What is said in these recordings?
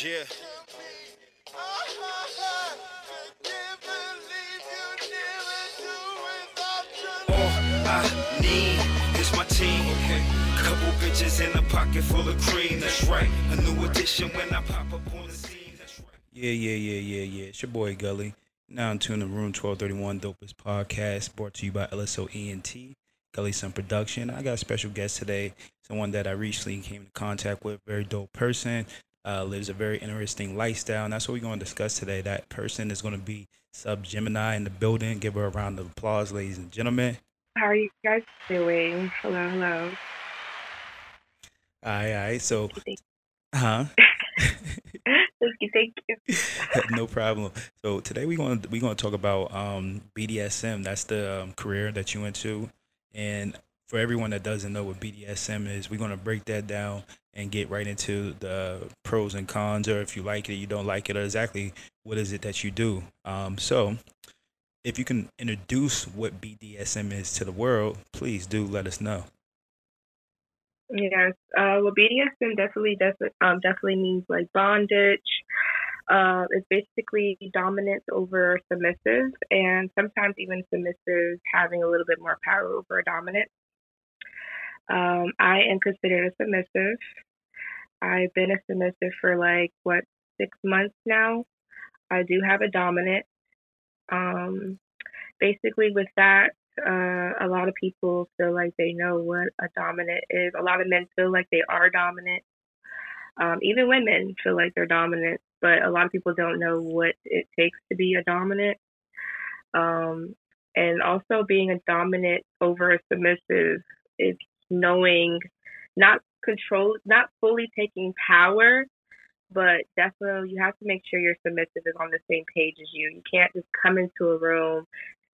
Yeah. All I need is my team. Couple bitches in a pocket full of cream. That's right. A new addition when I pop up on the scene. That's right. Yeah, yeah, yeah, yeah, yeah. It's your boy Gully. Now in tune to Room 1231 Dopest Podcast, brought to you by LSO ENT, Gully Sun Production. I got a special guest today, someone that I recently came into contact with, very dope person, uh, lives a very interesting lifestyle, and that's what we're going to discuss today. That person is going to be Sub Gemini in the building. Give her a round of applause, ladies and gentlemen. How are you guys doing? Hello, hello. All right, all right. So, huh? thank you, thank you. no problem. So today we're going to we're going to talk about um, BDSM. That's the um, career that you went to, and for everyone that doesn't know what BDSM is, we're going to break that down and get right into the pros and cons, or if you like it, you don't like it, or exactly what is it that you do. Um, so, if you can introduce what BDSM is to the world, please do let us know. Yes. Uh, well, BDSM definitely, definitely, um, definitely means like bondage. Uh, it's basically dominance over submissive, and sometimes even submissive having a little bit more power over a dominant. Um, I am considered a submissive. I've been a submissive for like what six months now. I do have a dominant. Um, basically, with that, uh, a lot of people feel like they know what a dominant is. A lot of men feel like they are dominant. Um, even women feel like they're dominant, but a lot of people don't know what it takes to be a dominant. Um, and also, being a dominant over a submissive is knowing, not control, not fully taking power, but definitely you have to make sure your submissive is on the same page as you. You can't just come into a room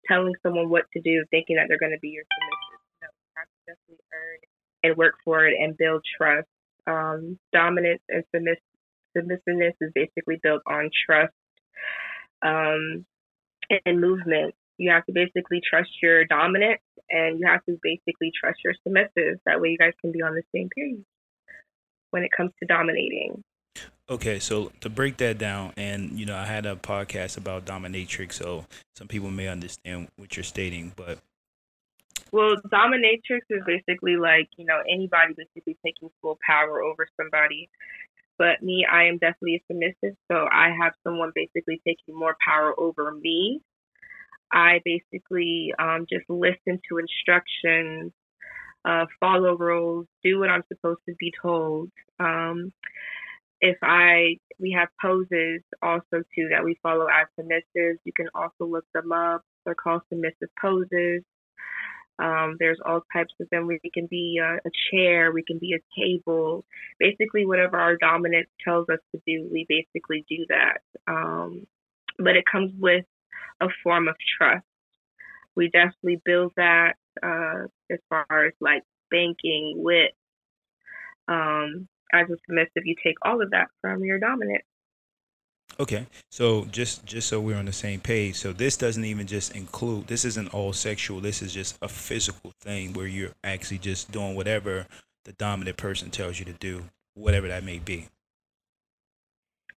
telling someone what to do, thinking that they're going to be your submissive. No, you have to definitely earn and work for it and build trust. Um, dominance and submiss- submissiveness is basically built on trust um, and movement. You have to basically trust your dominant and you have to basically trust your submissive. That way, you guys can be on the same page when it comes to dominating. Okay, so to break that down, and you know, I had a podcast about dominatrix, so some people may understand what you're stating, but Well, dominatrix is basically like, you know, anybody basically taking full power over somebody. But me, I am definitely a submissive, so I have someone basically taking more power over me. I basically um, just listen to instructions, uh, follow rules, do what I'm supposed to be told. Um, if I, we have poses also too that we follow as submissives. You can also look them up. They're called submissive poses. Um, there's all types of them. We can be a, a chair, we can be a table. Basically, whatever our dominant tells us to do, we basically do that. Um, but it comes with a form of trust. We definitely build that uh, as far as like banking, with Um, as a submissive, you take all of that from your dominant. okay. So just just so we're on the same page, so this doesn't even just include. This isn't all sexual. This is just a physical thing where you're actually just doing whatever the dominant person tells you to do, whatever that may be.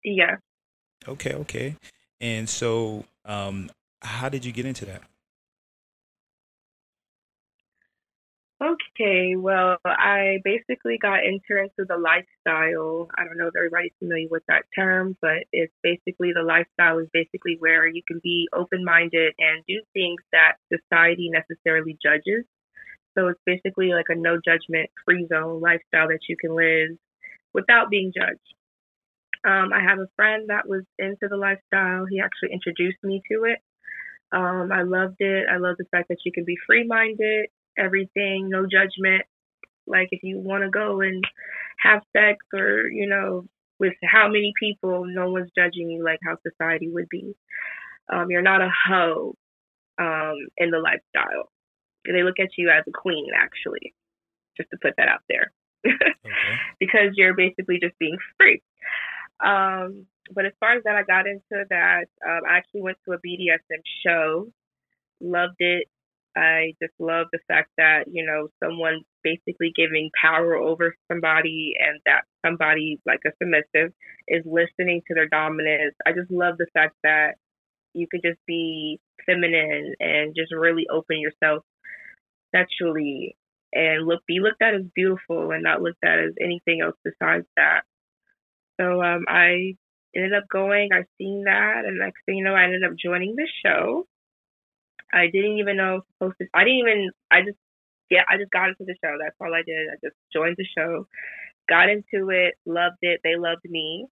Yeah. Okay, okay. And so, um, how did you get into that? Okay, well, I basically got entered into the lifestyle. I don't know if everybody's familiar with that term, but it's basically the lifestyle is basically where you can be open minded and do things that society necessarily judges. So it's basically like a no judgment free zone lifestyle that you can live without being judged. Um, I have a friend that was into the lifestyle. He actually introduced me to it. Um, I loved it. I love the fact that you can be free minded everything, no judgment. Like if you want to go and have sex or, you know, with how many people, no one's judging you like how society would be. Um, you're not a hoe um, in the lifestyle. They look at you as a queen, actually, just to put that out there, Okay. because you're basically just being free. Um, but as far as that, I got into that. Um, I actually went to a BDSM show, loved it. I just love the fact that, you know, someone basically giving power over somebody and that somebody like a submissive is listening to their dominance. I just love the fact that you could just be feminine and just really open yourself sexually and look be looked at as beautiful and not looked at as anything else besides that. So um, I ended up going, I seen that, and next thing you know, I ended up joining the show. I didn't even know supposed to. I didn't even. I just yeah. I just got into the show. That's all I did. I just joined the show, got into it, loved it. They loved me.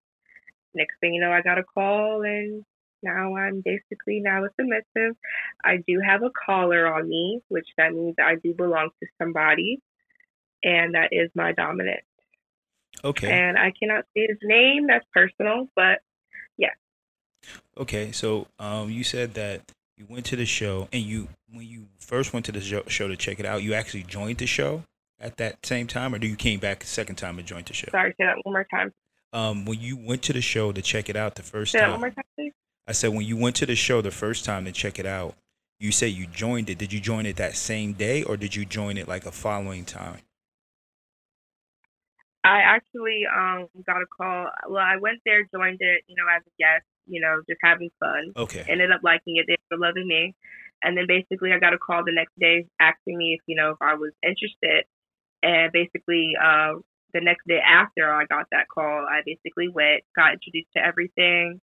Next thing you know, I got a call, and now I'm basically now a submissive. I do have a collar on me, which that means I do belong to somebody, and that is my dominant. Okay. And I cannot say his name. That's personal, but yeah. Okay, so um, you said that you went to the show, and you when you first went to the show, show to check it out, you actually joined the show at that same time, or do you came back a second time and joined the show? Sorry, say that one more time. Um, when you went to the show to check it out the first Say that one time, more time, please. I said when you went to the show the first time to check it out, you said you joined it. Did you join it that same day, or did you join it like a following time? I actually um got a call. Well, I went there, joined it, you know, as a guest, you know, just having fun. Okay. Ended up liking it. They were loving me. And then basically I got a call the next day asking me if, you know, if I was interested. And basically, uh, the next day after I got that call, I basically went, got introduced to everything,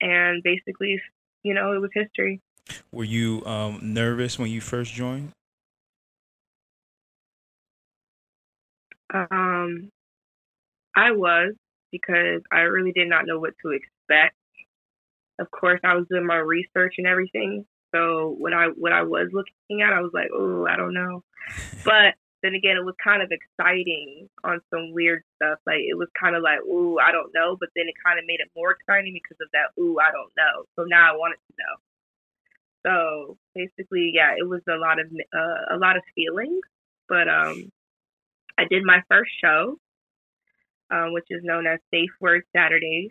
and basically, you know, it was history. Were you um, nervous when you first joined? Um, I was because I really did not know what to expect. Of course, I was doing my research and everything. So when I what I was looking at, I was like, oh, I don't know. But then again, it was kind of exciting on some weird stuff. Like it was kind of like, ooh, I don't know. But then it kind of made it more exciting because of that, ooh, I don't know. So now I wanted to know. So basically, yeah, it was a lot of uh, a lot of feelings. But um, I did my first show, um, which is known as Safe Word Saturdays,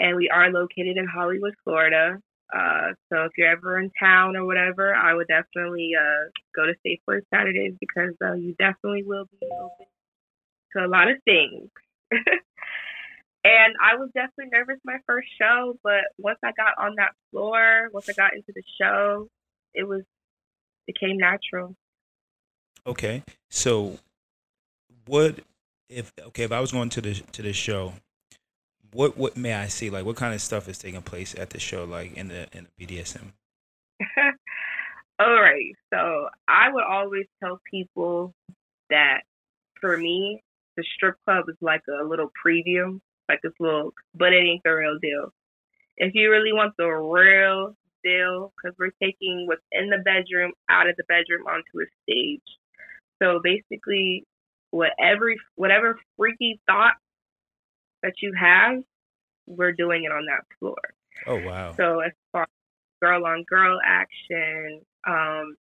and we are located in Hollywood, Florida. Uh, so if you're ever in town or whatever, I would definitely uh, go to Safe Word Saturdays because uh, you definitely will be open to a lot of things. and I was definitely nervous my first show, but once I got on that floor, once I got into the show, it was it came natural. Okay. So, what if okay if I was going to the to the show, what what may I see? Like, what kind of stuff is taking place at the show? Like in the in the BDSM. All right. So I would always tell people that for me, the strip club is like a little preview, like this little, but it ain't the real deal. If you really want the real deal, because we're taking what's in the bedroom out of the bedroom onto a stage. So basically, whatever whatever freaky thought that you have, we're doing it on that floor. Oh wow. So as far as girl on girl action, um,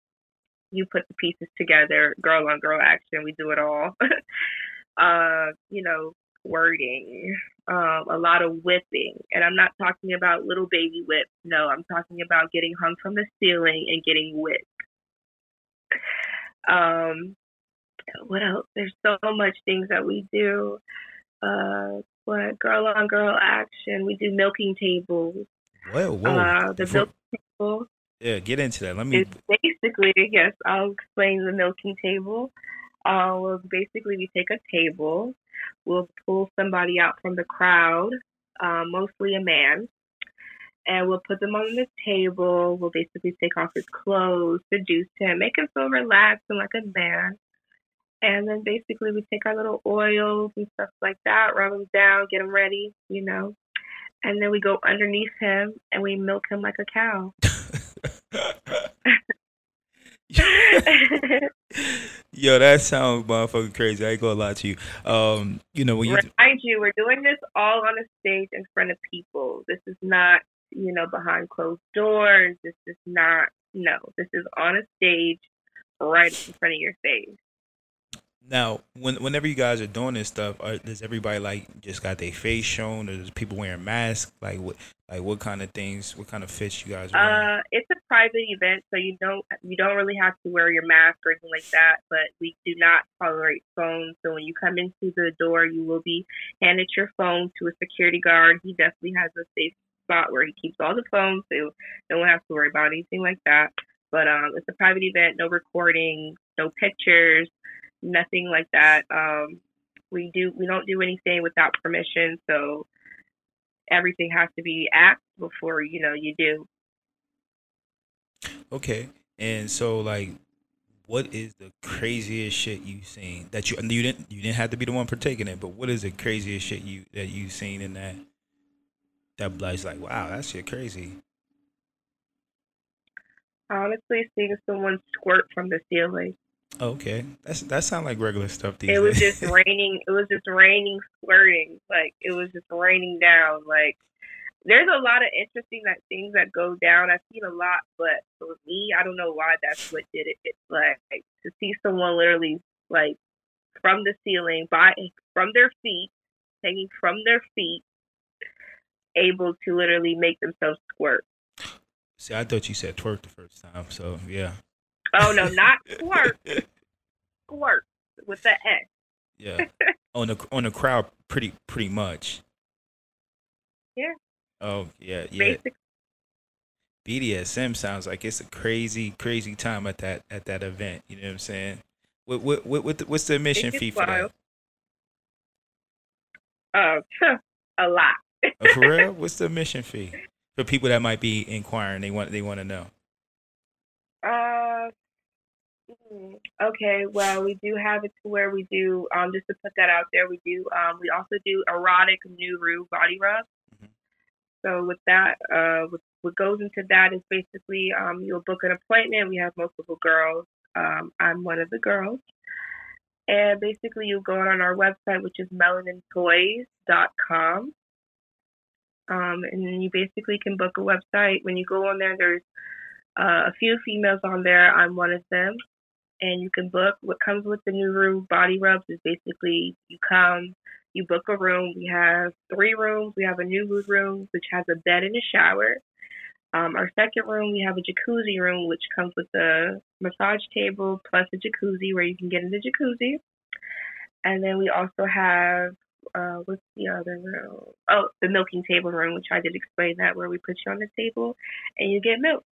you put the pieces together, girl on girl action, we do it all. uh, you know, wording, um, a lot of whipping. And I'm not talking about little baby whips. No, I'm talking about getting hung from the ceiling and getting whipped. Um, what else? There's so much things that we do. Uh, what girl on girl action? We do milking tables. Whoa, whoa. Uh, the Before- milking table yeah, get into that. Let me. basically yes. I'll explain the milking table. Uh, well, basically we take a table, we'll pull somebody out from the crowd, uh, mostly a man, and we'll put them on the table. We'll basically take off his clothes, seduce him, make him feel relaxed and like a man. And then basically we take our little oils and stuff like that, rub him down, get him ready, you know. And then we go underneath him and we milk him like a cow. Yo, that sounds motherfucking crazy. I ain't gonna lie to you. Um, you know when you Remind you, we're doing this all on a stage in front of people. This is not, you know, behind closed doors. This is not, no, this is on a stage right in front of your face. Now, when whenever you guys are doing this stuff, are, does everybody like just got their face shown, or does people wearing masks? Like what, like what kind of things, what kind of fits you guys? Wearing? Uh, it's a private event, so you don't you don't really have to wear your mask or anything like that. But we do not tolerate phones. So when you come into the door, you will be handed your phone to a security guard. He definitely has a safe spot where he keeps all the phones, so no one has to worry about anything like that. But um, it's a private event, no recording, no pictures nothing like that. Um, we do we don't do anything without permission, so everything has to be asked before you know you do. Okay, and so like, what is the craziest shit you've seen that you you didn't you didn't have to be the one partaking it, but what is the craziest shit you that you've seen in that that blood's like wow that shit crazy. Honestly, seeing someone squirt from the ceiling. Okay, that's that sounds like regular stuff. These it was days. just raining. It was just raining, squirting. Like it was just raining down. Like there's a lot of interesting that things that go down. I've seen a lot, but for me, I don't know why that's what did it. It's like, like to see someone literally like from the ceiling by from their feet, hanging from their feet, able to literally make themselves squirt. See, I thought you said twerk the first time, so yeah. Oh no, not squirt. squirt with the S. Yeah. on the on the crowd pretty pretty much. Yeah. Oh yeah, yeah. Basic. BDSM sounds like it's a crazy, crazy time at that at that event. You know what I'm saying? What what what, what what's the admission fee for wild. that? Uh, a lot. oh, for real? What's the admission fee for people that might be inquiring? They want they want to know. Okay. Well, we do have it to where we do. Um, just to put that out there, we do. Um, we also do erotic Nuru body rub. Mm-hmm. So with that, uh, with, what goes into that is basically um, you'll book an appointment. We have multiple girls. Um, I'm one of the girls. And basically, you go on our website, which is melanintoys.com. Um, and you basically can book a website. When you go on there, there's uh, a few females on there. I'm one of them. And you can book. What comes with the Nuru body rubs is basically you come, you book a room. We have three rooms. We have a Nuru room, which has a bed and a shower. Um, our second room, we have a jacuzzi room, which comes with a massage table plus a jacuzzi where you can get in the jacuzzi. And then we also have, uh, what's the other room? Oh, the milking table room, which I did explain that, where we put you on the table and you get milk.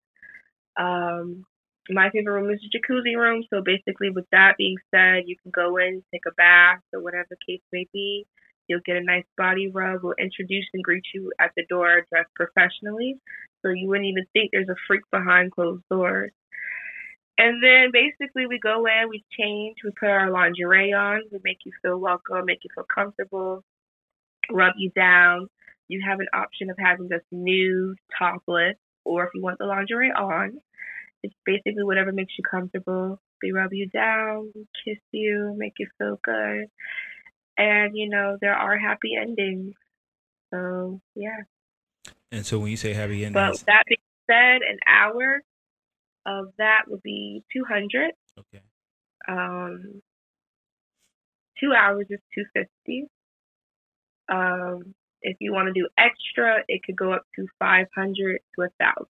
Um, my favorite room is the jacuzzi room. So basically, with that being said, you can go in, take a bath, or whatever the case may be. You'll get a nice body rub. We'll introduce and greet you at the door dressed professionally. So you wouldn't even think there's a freak behind closed doors. And then basically, we go in, we change, we put our lingerie on, we make you feel welcome, make you feel comfortable, rub you down. You have an option of having just nude, topless, or if you want the lingerie on, it's basically whatever makes you comfortable. They rub you down, kiss you, make you feel good. And, you know, there are happy endings. So, yeah. And so when you say happy endings. But that being said, an hour of that would be 200. Okay. Um, two hours is 250. Um, if you want to do extra, it could go up to 500 to a 1000.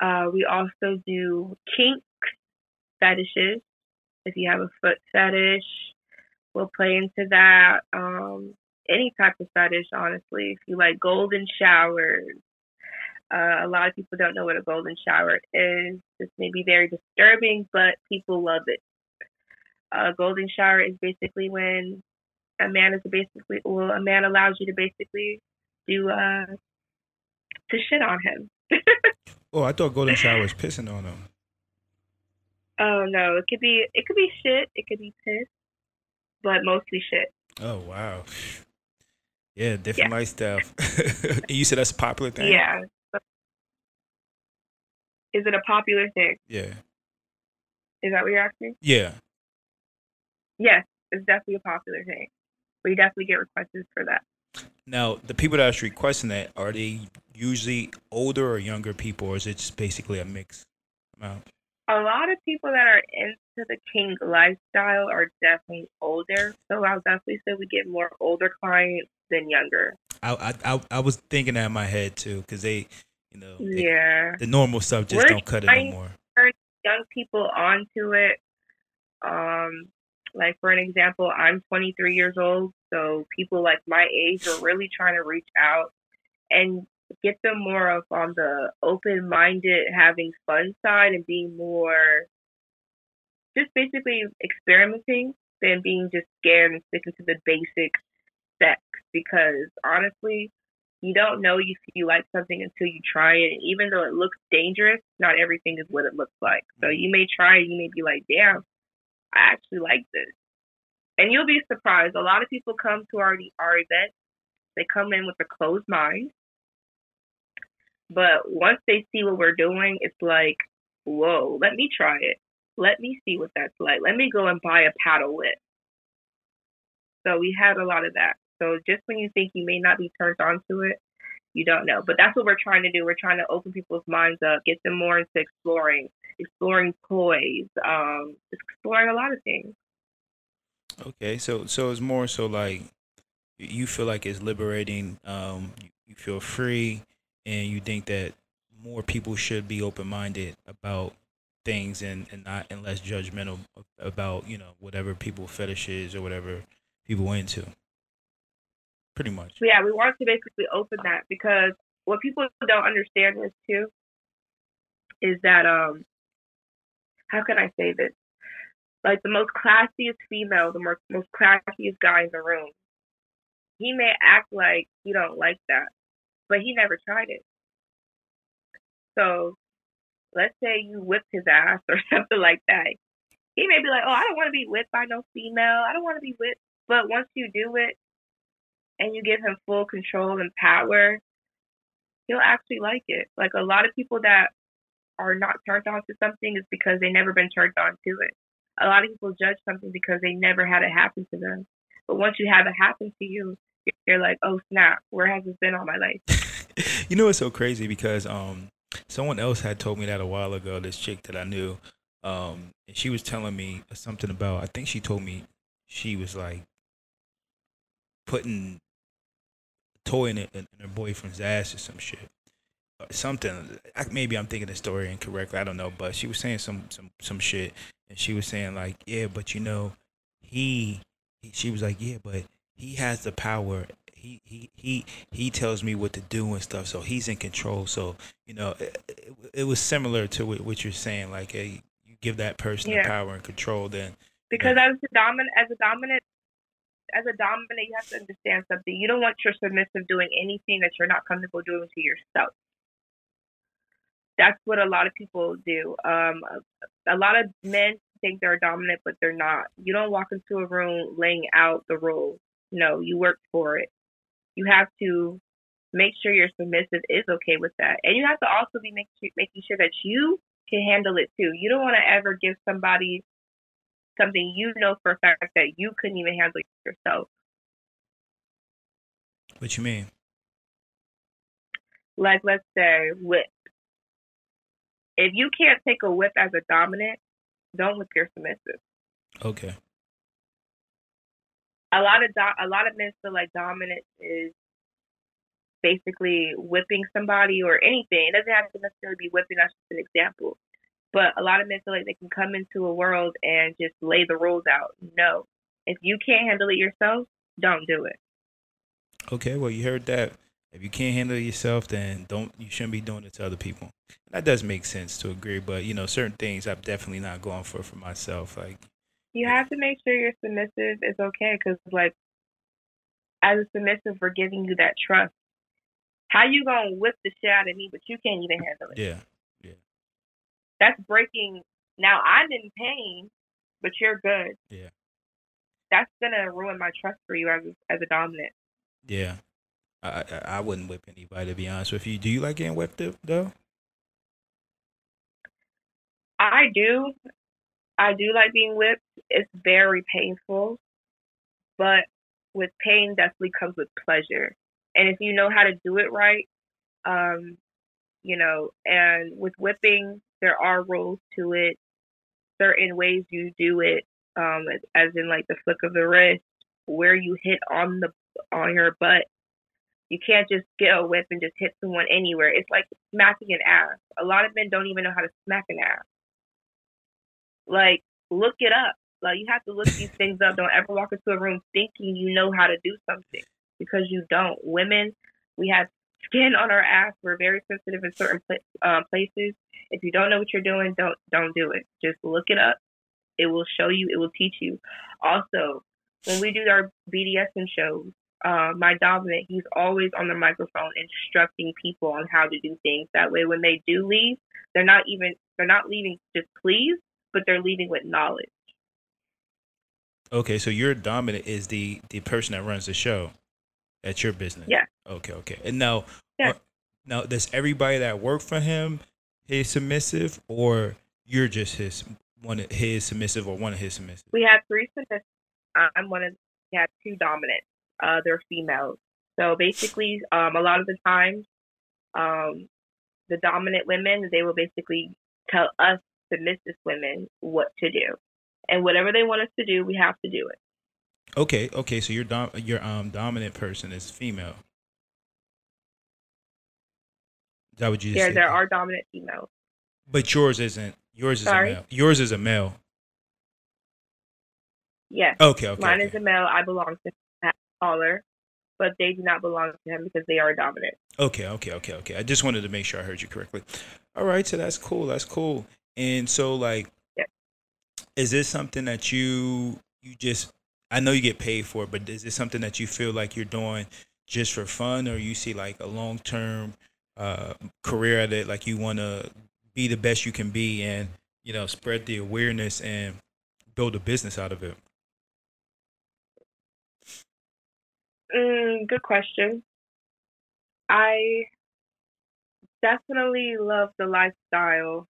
Uh, we also do kink fetishes. If you have a foot fetish, we'll play into that. Um, any type of fetish, honestly. If you like golden showers, uh, a lot of people don't know what a golden shower is. This may be very disturbing, but people love it. A golden shower is basically when a man is basically well a man allows you to basically do uh to shit on him. oh, I thought golden shower was pissing on them. Oh no, it could be it could be shit, it could be piss, but mostly shit. Oh wow. Yeah, different yeah. lifestyle. you said that's a popular thing. Yeah. Is it a popular thing? Yeah. Is that what you're asking? Yeah. Yes, it's definitely a popular thing we definitely get requests for that. Now, the people that are requesting that are they usually older or younger people, or is it just basically a mix amount? a lot of people that are into the kink lifestyle are definitely older. So I'll definitely say we get more older clients than younger. I I I was thinking that in my head too, because they, you know, they, yeah, the normal stuff just We're don't cut it no young people onto it. Um, like for an example, I'm 23 years old, so people like my age are really trying to reach out and get them more of on the open-minded, having fun side, and being more just basically experimenting than being just scared and sticking to the basic sex. Because honestly, you don't know if you like something until you try it. And even though it looks dangerous, not everything is what it looks like. So mm-hmm. you may try it, you may be like, damn, I actually like this. And you'll be surprised. A lot of people come to our our event, they come in with a closed mind. But once they see what we're doing, it's like, whoa, let me try it. Let me see what that's like. Let me go and buy a paddle whip. So we had a lot of that. So just when you think you may not be turned on to it, you don't know. But that's what we're trying to do. We're trying to open people's minds up, get them more into exploring, exploring toys, um, exploring a lot of things. Okay, so so it's more so like you feel like it's liberating. Um, you, feel free, and you think that more people should be open minded about things and, and not and less judgmental about you know whatever people fetishes or whatever people into. Pretty much. Yeah, we want to basically open that because what people don't understand is too is that um how can I say this? Like the most classiest female, the most most classiest guy in the room, he may act like he don't like that, but he never tried it. So let's say you whipped his ass or something like that. He may be like, Oh, I don't want to be whipped by no female. I don't want to be whipped. But once you do it and you give him full control and power, he'll actually like it. Like a lot of people that are not turned on to something is because they never been turned on to it. A lot of people judge something because they never had it happen to them. But once you have it happen to you, you're like, oh snap, where has this been all my life? you know it's so crazy because um someone else had told me that a while ago. This chick that I knew, um, and she was telling me something about. I think she told me she was like putting a toy in, it, in her boyfriend's ass or some shit. Something. I, maybe I'm thinking the story incorrectly. I don't know, but she was saying some some some shit, and she was saying like, yeah, but you know, he. he she was like, yeah, but he has the power. He he he he tells me what to do and stuff, so he's in control. So you know, it, it, it was similar to what, what you're saying. Like, hey, you give that person the power and control, then Because as a dominant, as a dominant, as a dominant, you have to understand something. You don't want your submissive doing anything that you're not comfortable doing to yourself. That's what a lot of people do. Um, a lot of men think they're dominant, but they're not. You don't walk into a room laying out the rules. No, you work for it. You have to make sure your submissive is okay with that, and you have to also be make, making sure that you can handle it too. You don't want to ever give somebody something you know for a fact that you couldn't even handle yourself. what you mean? Like, let's say, whip. If you can't take a whip as a dominant, don't whip your submissive. Okay. A lot of do- a lot of men feel like dominance is basically whipping somebody or anything. It doesn't have to necessarily be whipping. That's just an example. But a lot of men feel like they can come into a world and just lay the rules out. No, if you can't handle it yourself, don't do it. Okay, well, you heard that. If you can't handle it yourself, then don't. You shouldn't be doing it to other people. That does make sense to agree, but you know, certain things I'm definitely not going for for myself. Like, You have to make sure your submissive is okay because, like, as a submissive, we're giving you that trust. How you gonna whip the shit out of me, but you can't even handle it? yeah, yeah. That's breaking. Now I'm in pain, but you're good. Yeah. That's gonna ruin my trust for you as as a dominant. yeah. I, I wouldn't whip anybody to be honest with you. Do you like getting whipped though? I do. I do like being whipped. It's very painful, but with pain definitely comes with pleasure. And if you know how to do it right, um, you know, and with whipping, there are rules to it. certain ways you do it, um, as in like the flick of the wrist, where you hit on the on your butt. You can't just get a whip and just hit someone anywhere. It's like smacking an ass. A lot of men don't even know how to smack an ass. Like, look it up. Like, you have to look these things up. Don't ever walk into a room thinking you know how to do something because you don't. Women, we have skin on our ass. We're very sensitive in certain uh, places. If you don't know what you're doing, don't don't do it. Just look it up. It will show you. It will teach you. Also, when we do our BDSM shows, uh, my dominant, he's always on the microphone instructing people on how to do things. That way, when they do leave, they're not even they're not leaving just pleased, but they're leaving with knowledge. Okay, so your dominant is the the person that runs the show at your business. Yeah. Okay, okay. And now, yeah. uh, now does everybody that work for him his submissive, or you're just his one of his submissive or one of his submissive? We have three submissive. I'm one of. We have two dominant. Uh, they're females. So basically, um, a lot of the times, um, the dominant women they will basically tell us submissive women what to do, and whatever they want us to do, we have to do it. Okay, okay. So your dom your um dominant person is female. Is that what you yeah, there are dominant females. But yours isn't. Yours is Sorry? a male. Yours is a male. Yes. Okay, okay. Mine okay. is a male. I belong to that caller, but they do not belong to him because they are dominant. Okay, okay, okay, okay. I just wanted to make sure I heard you correctly. All right, so that's cool. That's cool. And so, like, Yeah. is this something that you you just? I know you get paid for it, but is this something that you feel like you're doing just for fun, or you see like a long term uh, career at it? Like you want to be the best you can be, and you know, spread the awareness and build a business out of it. Mm, good question. I definitely love the lifestyle.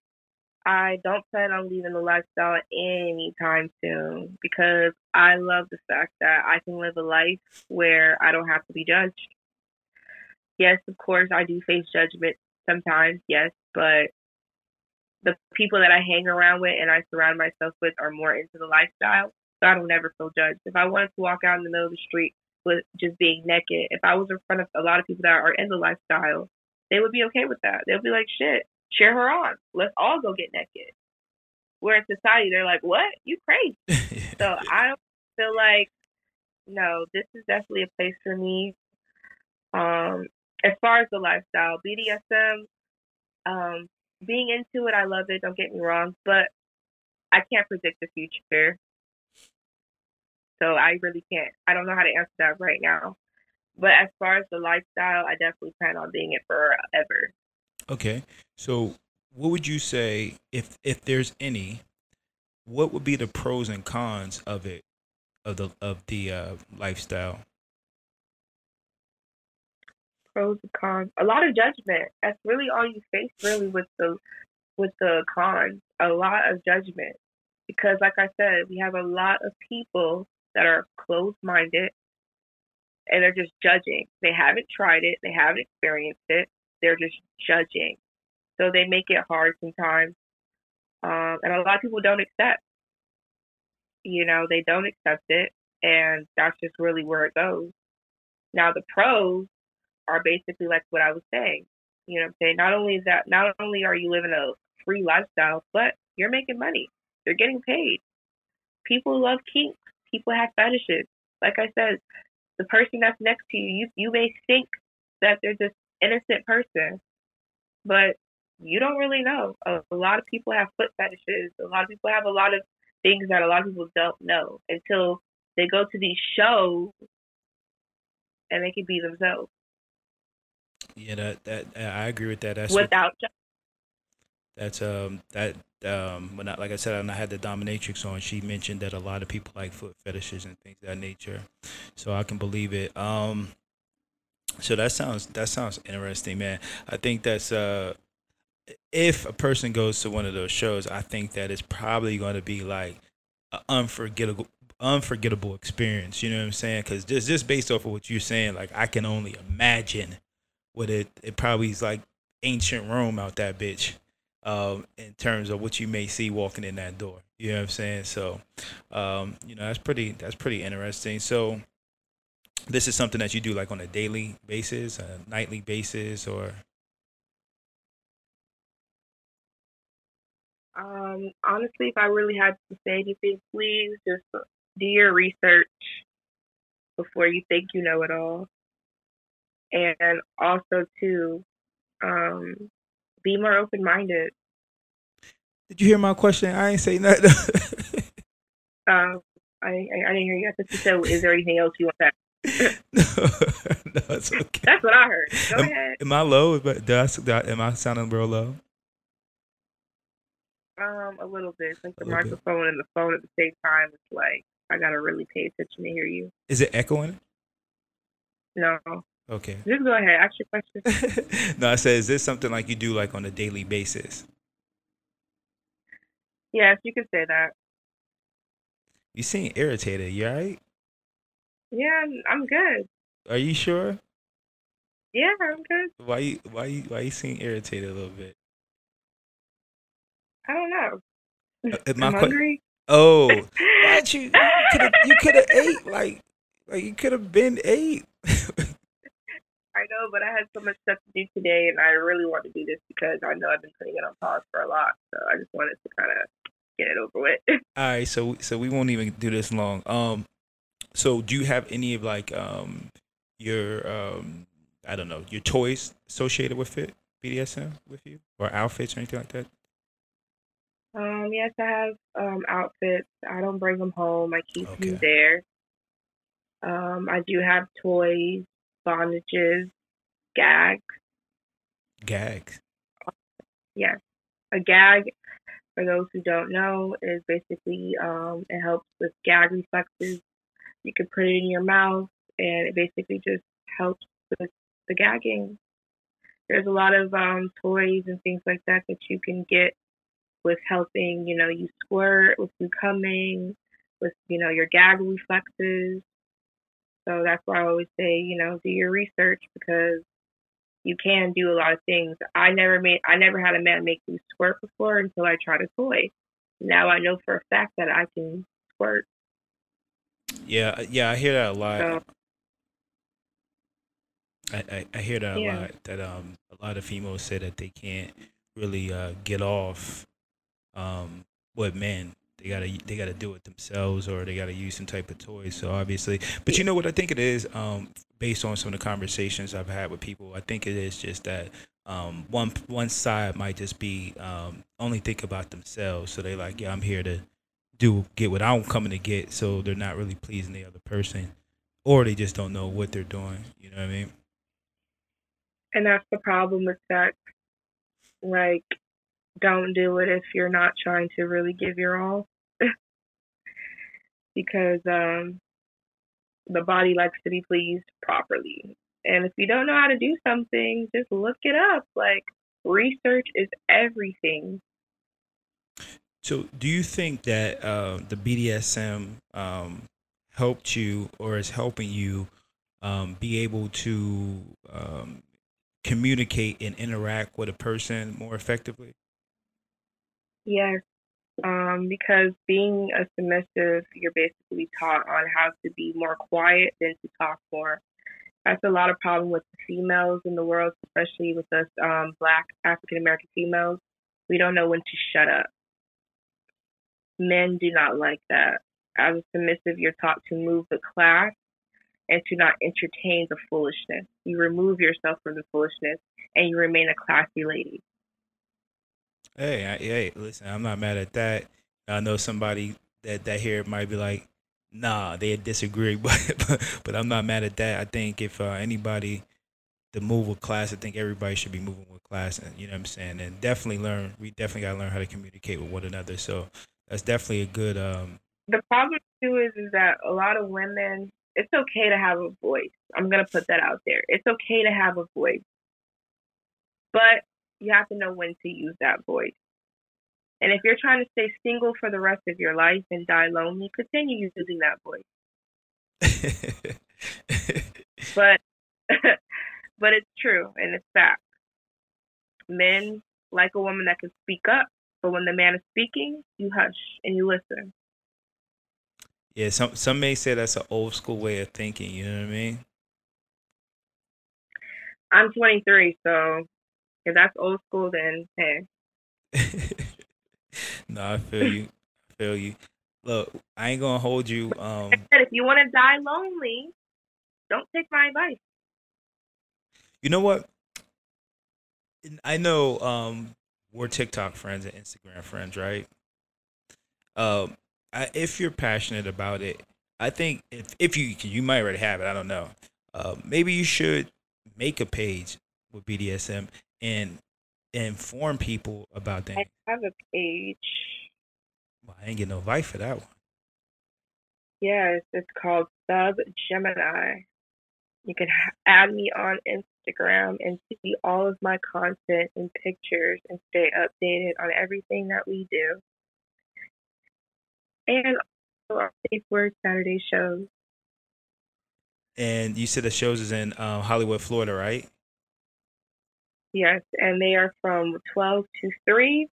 I don't plan on leaving the lifestyle anytime soon because I love the fact that I can live a life where I don't have to be judged. Yes, of course, I do face judgment sometimes, yes, but the people that I hang around with and I surround myself with are more into the lifestyle, so I don't ever feel judged. If I wanted to walk out in the middle of the street with just being naked, if I was in front of a lot of people that are in the lifestyle, they would be okay with that. They'll be like, shit, cheer her on. Let's all go get naked. Where in society, they're like, what? You crazy. So I don't feel like, no, this is definitely a place for me. Um, as far as the lifestyle, BDSM, um, being into it, I love it. Don't get me wrong, but I can't predict the future. So I really can't. I don't know how to answer that right now. But as far as the lifestyle, I definitely plan on being it forever. Okay. So, what would you say if if there's any? What would be the pros and cons of it, of the of the uh, lifestyle? Pros and cons. A lot of judgment. That's really all you face, really, with the with the cons. A lot of judgment, because, like I said, we have a lot of people that are closed minded, and they're just judging. They haven't tried it. They haven't experienced it. They're just judging. So they make it hard sometimes. Um, and a lot of people don't accept. You know, they don't accept it. And that's just really where it goes. Now, the pros are basically like what I was saying. You know I'm saying? Not only is that, not only are you living a free lifestyle, but you're making money. You're getting paid. People love kinks. People have fetishes. Like I said, the person that's next to you, you, you may think that they're this innocent person, but you don't really know. A, a lot of people have foot fetishes. A lot of people have a lot of things that a lot of people don't know until they go to these shows and they can be themselves Yeah, that that I agree with that. That's without ju- that's um that um when I, like I said, when I had the dominatrix on, she mentioned that a lot of people like foot fetishes and things of that nature. So I can believe it. Um, so that sounds that sounds interesting, man. I think that's uh if a person goes to one of those shows, I think that it's probably going to be like an unforgettable unforgettable experience. You know what I'm saying? Because just just based off of what you're saying, like I can only imagine what it it probably is like ancient Rome out that bitch. Um, in terms of what you may see walking in that door. You know what I'm saying? So, um, you know, that's pretty that's pretty interesting. So, this is something that you do like on a daily basis, a nightly basis, or Um, honestly, if I really had to say anything, please just do your research before you think you know it all. And also, too, um, be more open minded. Did you hear my question? I ain't say nothing. um, I, I, I didn't hear you. I said, "Is there anything else you want to?" no, no, it's okay. That's what I heard. Go am, ahead. Am I low? But do I, do I, am I sounding real low? Um, a little bit. Like the little bit. microphone and the phone at the same time. It's like I gotta really pay attention to hear you. Is it echoing? No, Okay. just go ahead. Ask your question. no, I said, is this something like you do like on a daily basis? yes, you can say that. You seem irritated. You alright? Yeah, I'm- good. Are you sure? Yeah, I'm good. Why you why you why you seem irritated a little bit? I don't know. Uh, uh, my I'm hungry. Oh, why'd you? You could have you could have ate like like you could have been ate. I know, but I had so much stuff to do today, and I really want to do this because I know I've been putting it on pause for a lot. So I just wanted to kind of get it over with. All right, so so we won't even do this long. Um, so do you have any of like um your um I don't know your toys associated with it BDSM with you or outfits or anything like that? um, yes, I have um, outfits. I don't bring them home. I keep Okay. them there. Um, I do have toys, bondages, gags. Gags. Yes, a gag. For those who don't know, is basically um, it helps with gag reflexes. You can put it in your mouth, and it basically just helps with the gagging. There's a lot of um, toys and things like that that you can get with helping, you know, you squirt, with you coming, with you know your gag reflexes. So that's why I always say, you know, do your research because you can do a lot of things. I never made I never had a man make me squirt before until I tried a toy. Now I know for a fact that I can squirt. Yeah, yeah, I hear that a lot. So I, I, I hear that a Yeah. lot. That um a lot of females say that they can't really uh get off um with men. They gotta they gotta do it themselves or they gotta use some type of toy. So obviously, but you know what I think it is. Um, based on some of the conversations I've had with people, I think it is just that um one one side might just be um only think about themselves. So they like yeah I'm here to do get what I'm coming to get. So they're not really pleasing the other person, or they just don't know what they're doing. You know what I mean? and that's the problem with sex. Like, don't do it if you're not trying to really give your all. Because um the body likes to be pleased properly. And if you don't know how to do something, just look it up. Like research is everything. So, do you think that uh, the BDSM um, helped you or is helping you um, be able to um, communicate and interact with a person more effectively? Yes. Um, because being a submissive, you're basically taught on how to be more quiet than to talk more. That's a lot of problem with the females in the world, especially with us um, black African American females. We don't know when to shut up. Men do not like that. As a submissive, you're taught to move the class and to not entertain the foolishness. You remove yourself from the foolishness and you remain a classy lady. Hey, I, hey, listen, I'm not mad at that. I know somebody that that here might be like, nah, they disagree, but but, but I'm not mad at that. I think if uh, anybody to move with class, I think everybody should be moving with class, and you know what I'm saying, and definitely learn. We definitely gotta learn how to communicate with one another. So that's definitely a good. Um, the problem too is is that a lot of women it's okay to have a voice. I'm gonna put that out there. It's okay to have a voice. But you have to know when to use that voice. And if you're trying to stay single for the rest of your life and die lonely, continue using that voice. But but it's true and it's fact. Men like a woman that can speak up, but when the man is speaking, you hush and you listen. Yeah, some some may say that's an old school way of thinking. You know what I mean? I'm 23, so if that's old school, then hey. no, I feel you. I feel you. Look, I ain't gonna hold you. Um, if you want to die lonely, don't take my advice. You know what? I know um, we're TikTok friends and Instagram friends, right? Um, I, if you're passionate about it, I think if if you you might already have it, I don't know. Uh, maybe you should make a page with BDSM and inform people about that. I have a page. Well, I ain't get no invite for that one. Yes, it's called Sub Gemini. You can add me on Instagram and see all of my content and pictures and stay updated on everything that we do. And also our Safe Word Saturday shows. And you said the shows is in um, Hollywood, Florida, right? Yes, and they are from 12 to 3,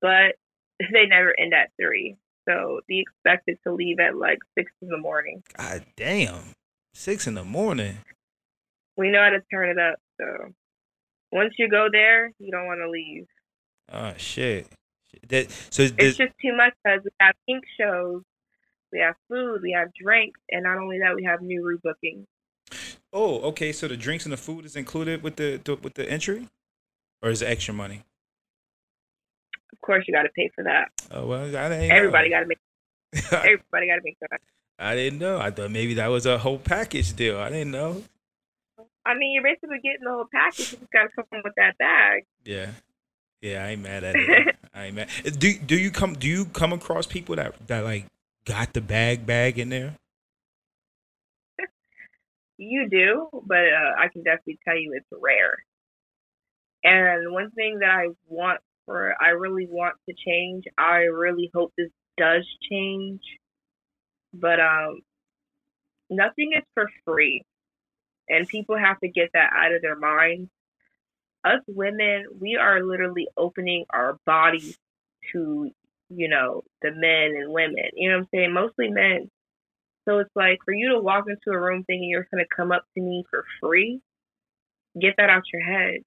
but they never end at 3. So be expected to leave at like 6 in the morning. God damn. 6 in the morning. We know how to turn it up. So once you go there, you don't want to leave. Oh, shit. That, so it's just too much because we have kink shows, we have food, we have drinks, and not only that, we have Nuru booking. Oh, okay. So the drinks and the food is included with the, the with the entry, or is it extra money? Of course, you got to pay for that. Oh well, I didn't. Everybody got to make. everybody got to make that. I didn't know. I thought maybe that was a whole package deal. I didn't know. I mean, you're basically getting the whole package. You just got to come with that bag. Yeah. Yeah, I ain't mad at it. I ain't mad. Do do you come do you come across people that that like got the bag bag in there? You do, but uh, I can definitely tell you it's rare. And one thing that I want for, I really want to change. I really hope this does change. But um, nothing is for free, and people have to get that out of their minds. Us women, we are literally opening our bodies to, you know, the men and women. You know what I'm saying? Mostly men so it's like for you to walk into a room thinking you're going to come up to me for free, get that out your head.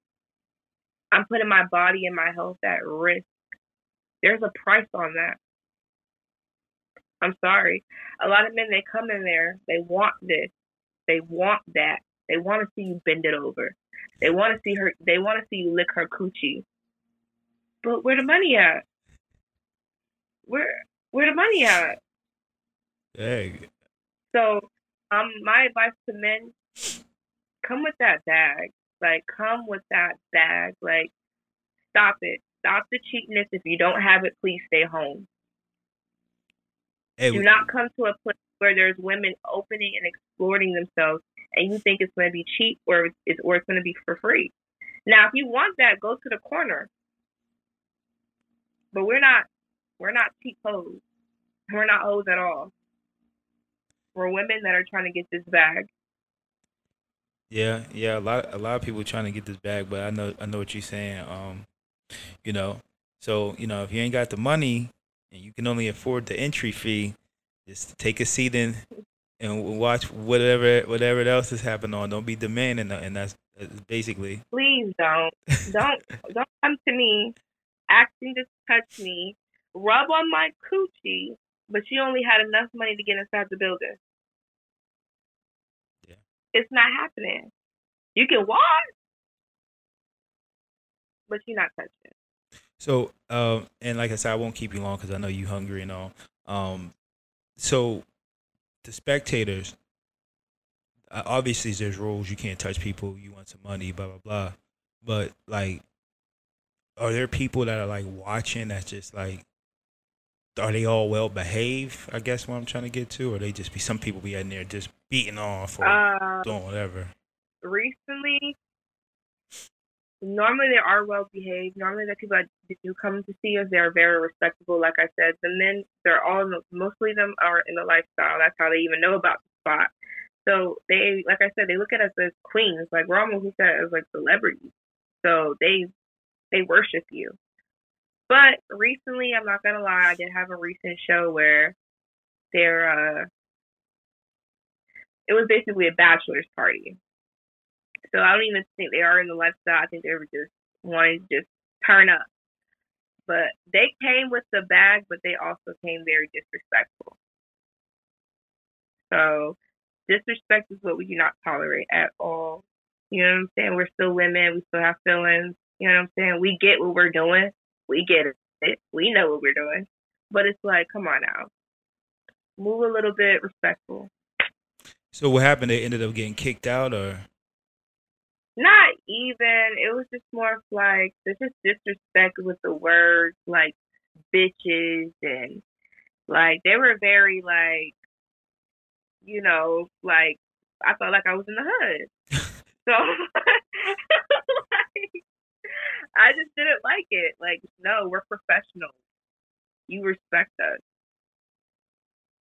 I'm putting my body and my health at risk. There's a price on that. I'm sorry. A lot of men, they come in there, they want this, they want that. They want to see you bend it over. They want to see her. They want to see you lick her coochie. But where the money at? Where where the money at? Hey, so, um, my advice to men: come with that bag. Like, come with that bag. Like, stop it. Stop the cheapness. If you don't have it, please stay home. Hey, Do not come to a place where there's women opening and exploring themselves, and you think it's going to be cheap or it's or it's going to be for free. Now, if you want that, go to the corner. But we're not we're not cheap hoes. We're not hoes at all We're women that are trying to get this bag. Yeah, yeah, a lot a lot of people trying to get this bag, but I know I know what you're saying. Um, you know, so you know if you ain't got the money and you can only afford the entry fee, just take a seat in and watch whatever whatever else is happening on. Don't be demanding, and that's, that's basically. Please don't don't don't come to me asking to touch me, rub on my coochie, but she only had enough money to get inside the building. It's not happening. You can walk, but you're not touching. So, um, and like I said, I won't keep you long because I know you're hungry and all. Um, so the spectators, obviously there's rules. You can't touch people. You want some money, blah blah blah. But like, are there people that are like watching that's just like are they all well behaved? I guess what I'm trying to get to, or they just be some people be in there just beating off or uh, doing whatever. Recently, normally they are well behaved. Normally the people that do come to see us, they are very respectable. Like I said, the men, they're all mostly them are in the lifestyle. That's how they even know about the spot. So they, like I said, they look at us as queens. Like we're almost looked at as like celebrities. So they they worship you. But recently, I'm not gonna lie, I did have a recent show where they're uh, it was basically a bachelor's party. So I don't even think they are in the lifestyle. I think they were just wanting to just turn up. But they came with the bag, but they also came very disrespectful. So disrespect is what we do not tolerate at all. You know what I'm saying? We're still women. We still have feelings. You know what I'm saying? We get what we're doing. We get it. We know what we're doing. But it's like, come on now. Move a little bit respectful. So what happened? They ended up getting kicked out, or not even. It was just more of like there's just disrespect with the words like bitches and like they were very like you know like I felt like I was in the hood. so like, I just didn't like it. Like no, we're professionals. You respect us.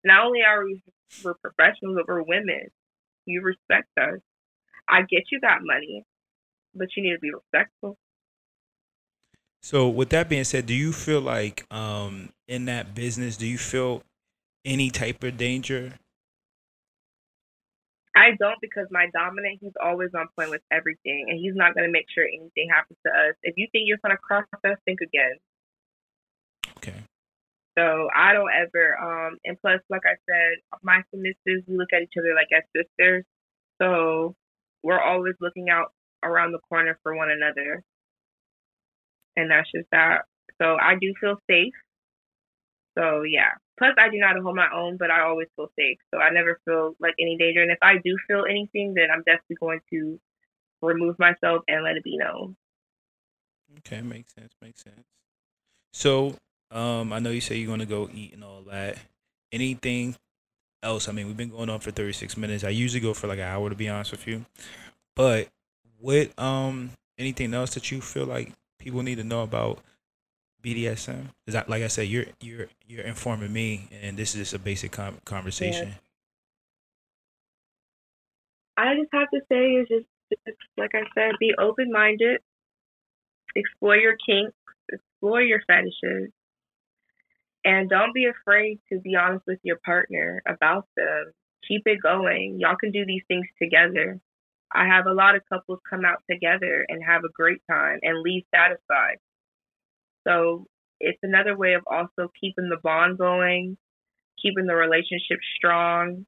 Not only are we we're professionals, but we're women. You respect us. I get you got money, but you need to be respectful. So, with that being said, do you feel like um, in that business, do you feel any type of danger? I don't because my dominant, he's always on point with everything, and he's not going to make sure anything happens to us. If you think you're going to cross us, think again. So I don't ever, um, and plus, like I said, my sisters, we look at each other like as sisters. So we're always looking out around the corner for one another. And that's just that. So I do feel safe. So yeah. Plus I do not hold my own, but I always feel safe. So I never feel like any danger. And if I do feel anything, then I'm definitely going to remove myself and let it be known. Okay, makes sense. Makes sense. So, um, I know you say you're gonna go eat and all that. Anything else. I mean, we've been going on for 36 minutes. I usually go for like an hour to be honest with you. But what um anything else that you feel like people need to know about BDSM? Is that like I said, you're you're you're informing me, and this is just a basic com- conversation. I just have to say is just, just like I said, be open minded, explore your kinks, explore your fetishes, and don't be afraid to be honest with your partner about them. Keep it going. Y'all can do these things together. I have a lot of couples come out together and have a great time and leave satisfied. So it's another way of also keeping the bond going, keeping the relationship strong,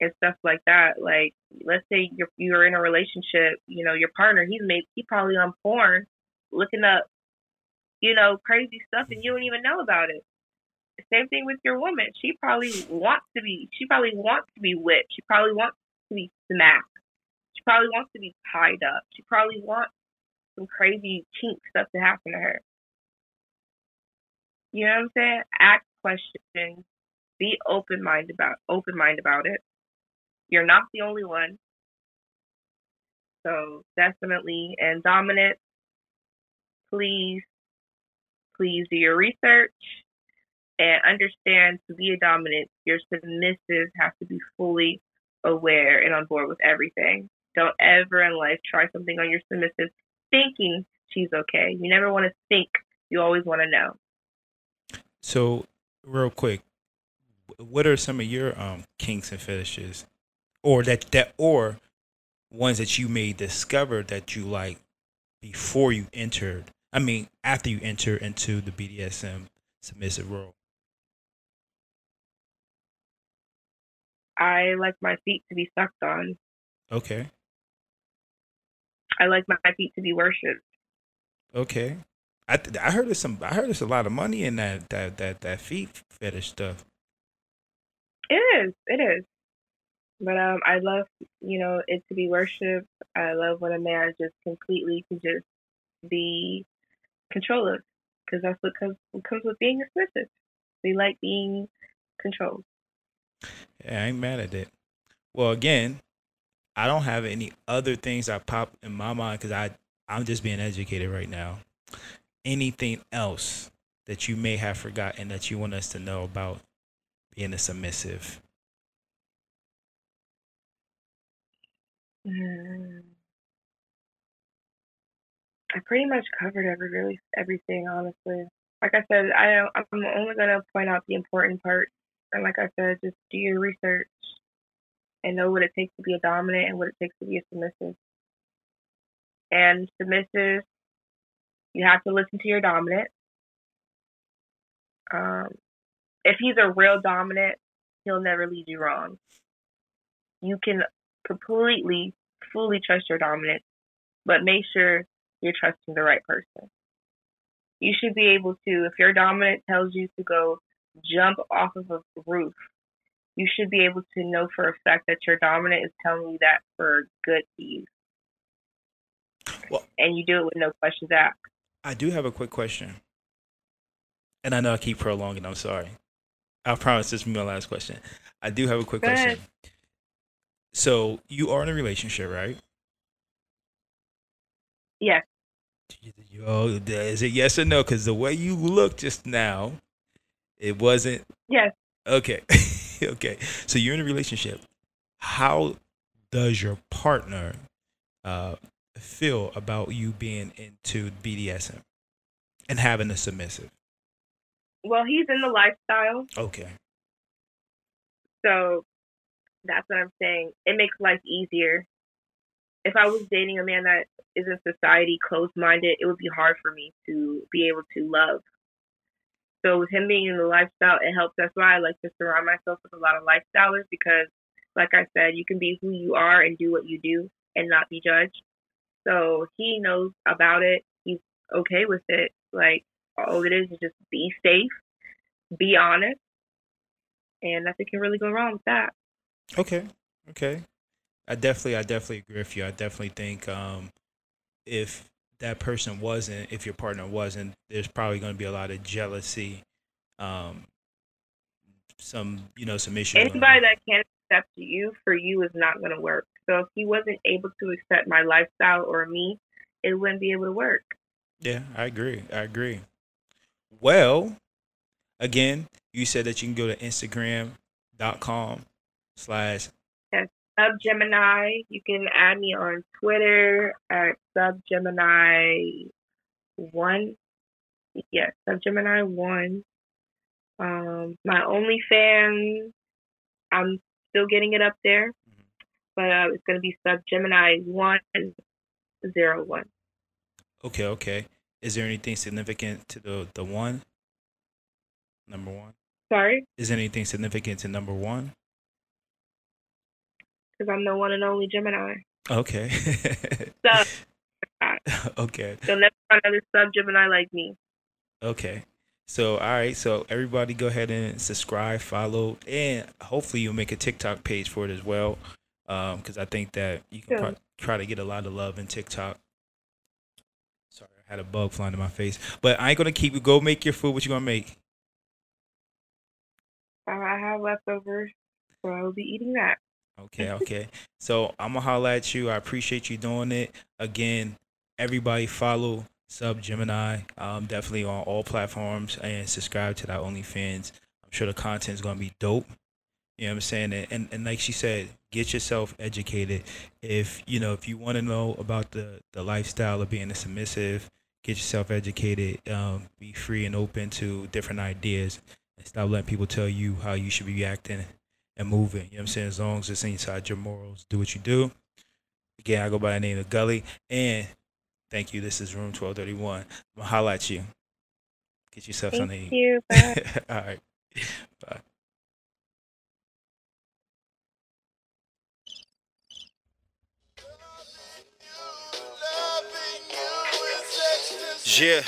and stuff like that. Like, let's say you're you're in a relationship, you know, your partner, he's made he probably on porn, looking up, you know, crazy stuff, and you don't even know about it. Same thing with your woman. She probably wants to be. She probably wants to be whipped. She probably wants to be smacked. She probably wants to be tied up. She probably wants some crazy kink stuff to happen to her. You know what I'm saying? Ask questions. Be open minded about open mind about it. You're not the only one. So definitely and dominant, please, please do your research and understand to be a dominant, your submissive has to be fully aware and on board with everything. Don't ever in life try something on your submissive thinking she's okay. You never want to think, you always want to know. So, real quick, what are some of your um kinks and fetishes, or that that or ones that you may discover that you like before you entered? I mean, after you enter into the BDSM submissive role. I like my feet to be sucked on. Okay. I like my feet to be worshipped. Okay. I I heard there's some I heard there's a lot of money in that that that that feet fetish stuff. It is. It is. But um, I love you know it to be worshipped. I love when a man just completely can just be controlled because that's what comes what comes with being submissive. We like being controlled. Yeah, I ain't mad at that. Well, again, I don't have any other things that pop in my mind because I I'm just being educated right now. Anything else that you may have forgotten that you want us to know about being a submissive? Mm. I pretty much covered every really everything, honestly. Like I said, I I'm only gonna point out the important parts, and like I said, just do your research and know what it takes to be a dominant and what it takes to be a submissive. And submissive, you have to listen to your dominant. Um, if he's a real dominant, he'll never lead you wrong. You can completely, fully trust your dominant, but make sure you're trusting the right person. You should be able to, if your dominant tells you to go jump off of a roof, you should be able to know for a fact that your dominant is telling you that for good ease. Well, and you do it with no questions asked. I do have a quick question. And I know I keep prolonging, I'm sorry. I promise this will be my last question. I do have a quick question. So you are in a relationship, right? Yes. Yo, is it yes or no? Because the way you look just now, it wasn't. Yes. Okay. okay. So you're in a relationship. How does your partner uh, feel about you being into BDSM and having a submissive? Well, he's in the lifestyle. Okay. So that's what I'm saying. It makes life easier. If I was dating a man that is in society closed minded, it would be hard for me to be able to love. So with him being in the lifestyle, it helps. That's why I like to surround myself with a lot of lifestylers because, like I said, you can be who you are and do what you do and not be judged. So he knows about it. He's okay with it. Like all it is is just be safe, be honest, and nothing can really go wrong with that. Okay. Okay. I definitely, I definitely agree with you. I definitely think um, if that person wasn't, if your partner wasn't, there's probably going to be a lot of jealousy, um, some, you know, some issues. Anybody that can't accept you for you is not going to work. So if he wasn't able to accept my lifestyle or me, it wouldn't be able to work. Yeah, I agree. I agree. Well, again, you said that you can go to Instagram.com slash yes, Subgemini. You can add me on Twitter at Sub Gemini one. Yes, Sub Gemini one. Um, my OnlyFans, I'm still getting it up there, mm-hmm. but uh, it's going to be Subgemini one zero one. Okay, okay. Is there anything significant to the the one? Number one. Sorry. Is there anything significant to number one? Because I'm the one and only Gemini. Okay. so. okay. So never find another sub Gemini like me. Okay. So all right, so everybody go ahead and subscribe, follow, and hopefully you'll make a TikTok page for it as well. Um, because I think that you can pro- try to get a lot of love in TikTok Sorry, I had a bug flying in my face. But I ain't gonna keep you. Go make your food. What you gonna make? I have leftovers, so I will be eating that. Okay, okay. so I'm gonna holla at you. I appreciate you doing it. Again, everybody follow Sub Gemini. Um, definitely on all platforms and subscribe to that OnlyFans. I'm sure the content is gonna be dope. You know what I'm saying? And, and, and like she said, get yourself educated. If you know, if you want to know about the the lifestyle of being a submissive, get yourself educated, um, be free and open to different ideas, and stop letting people tell you how you should be acting and moving. You know what I'm saying? As long as it's inside your morals, do what you do. Again, I go by the name of Gully, and thank you. This is Room 1231. I'm gonna highlight you. Get yourself thank something. Thank you. Bye. All right. Bye. Yeah.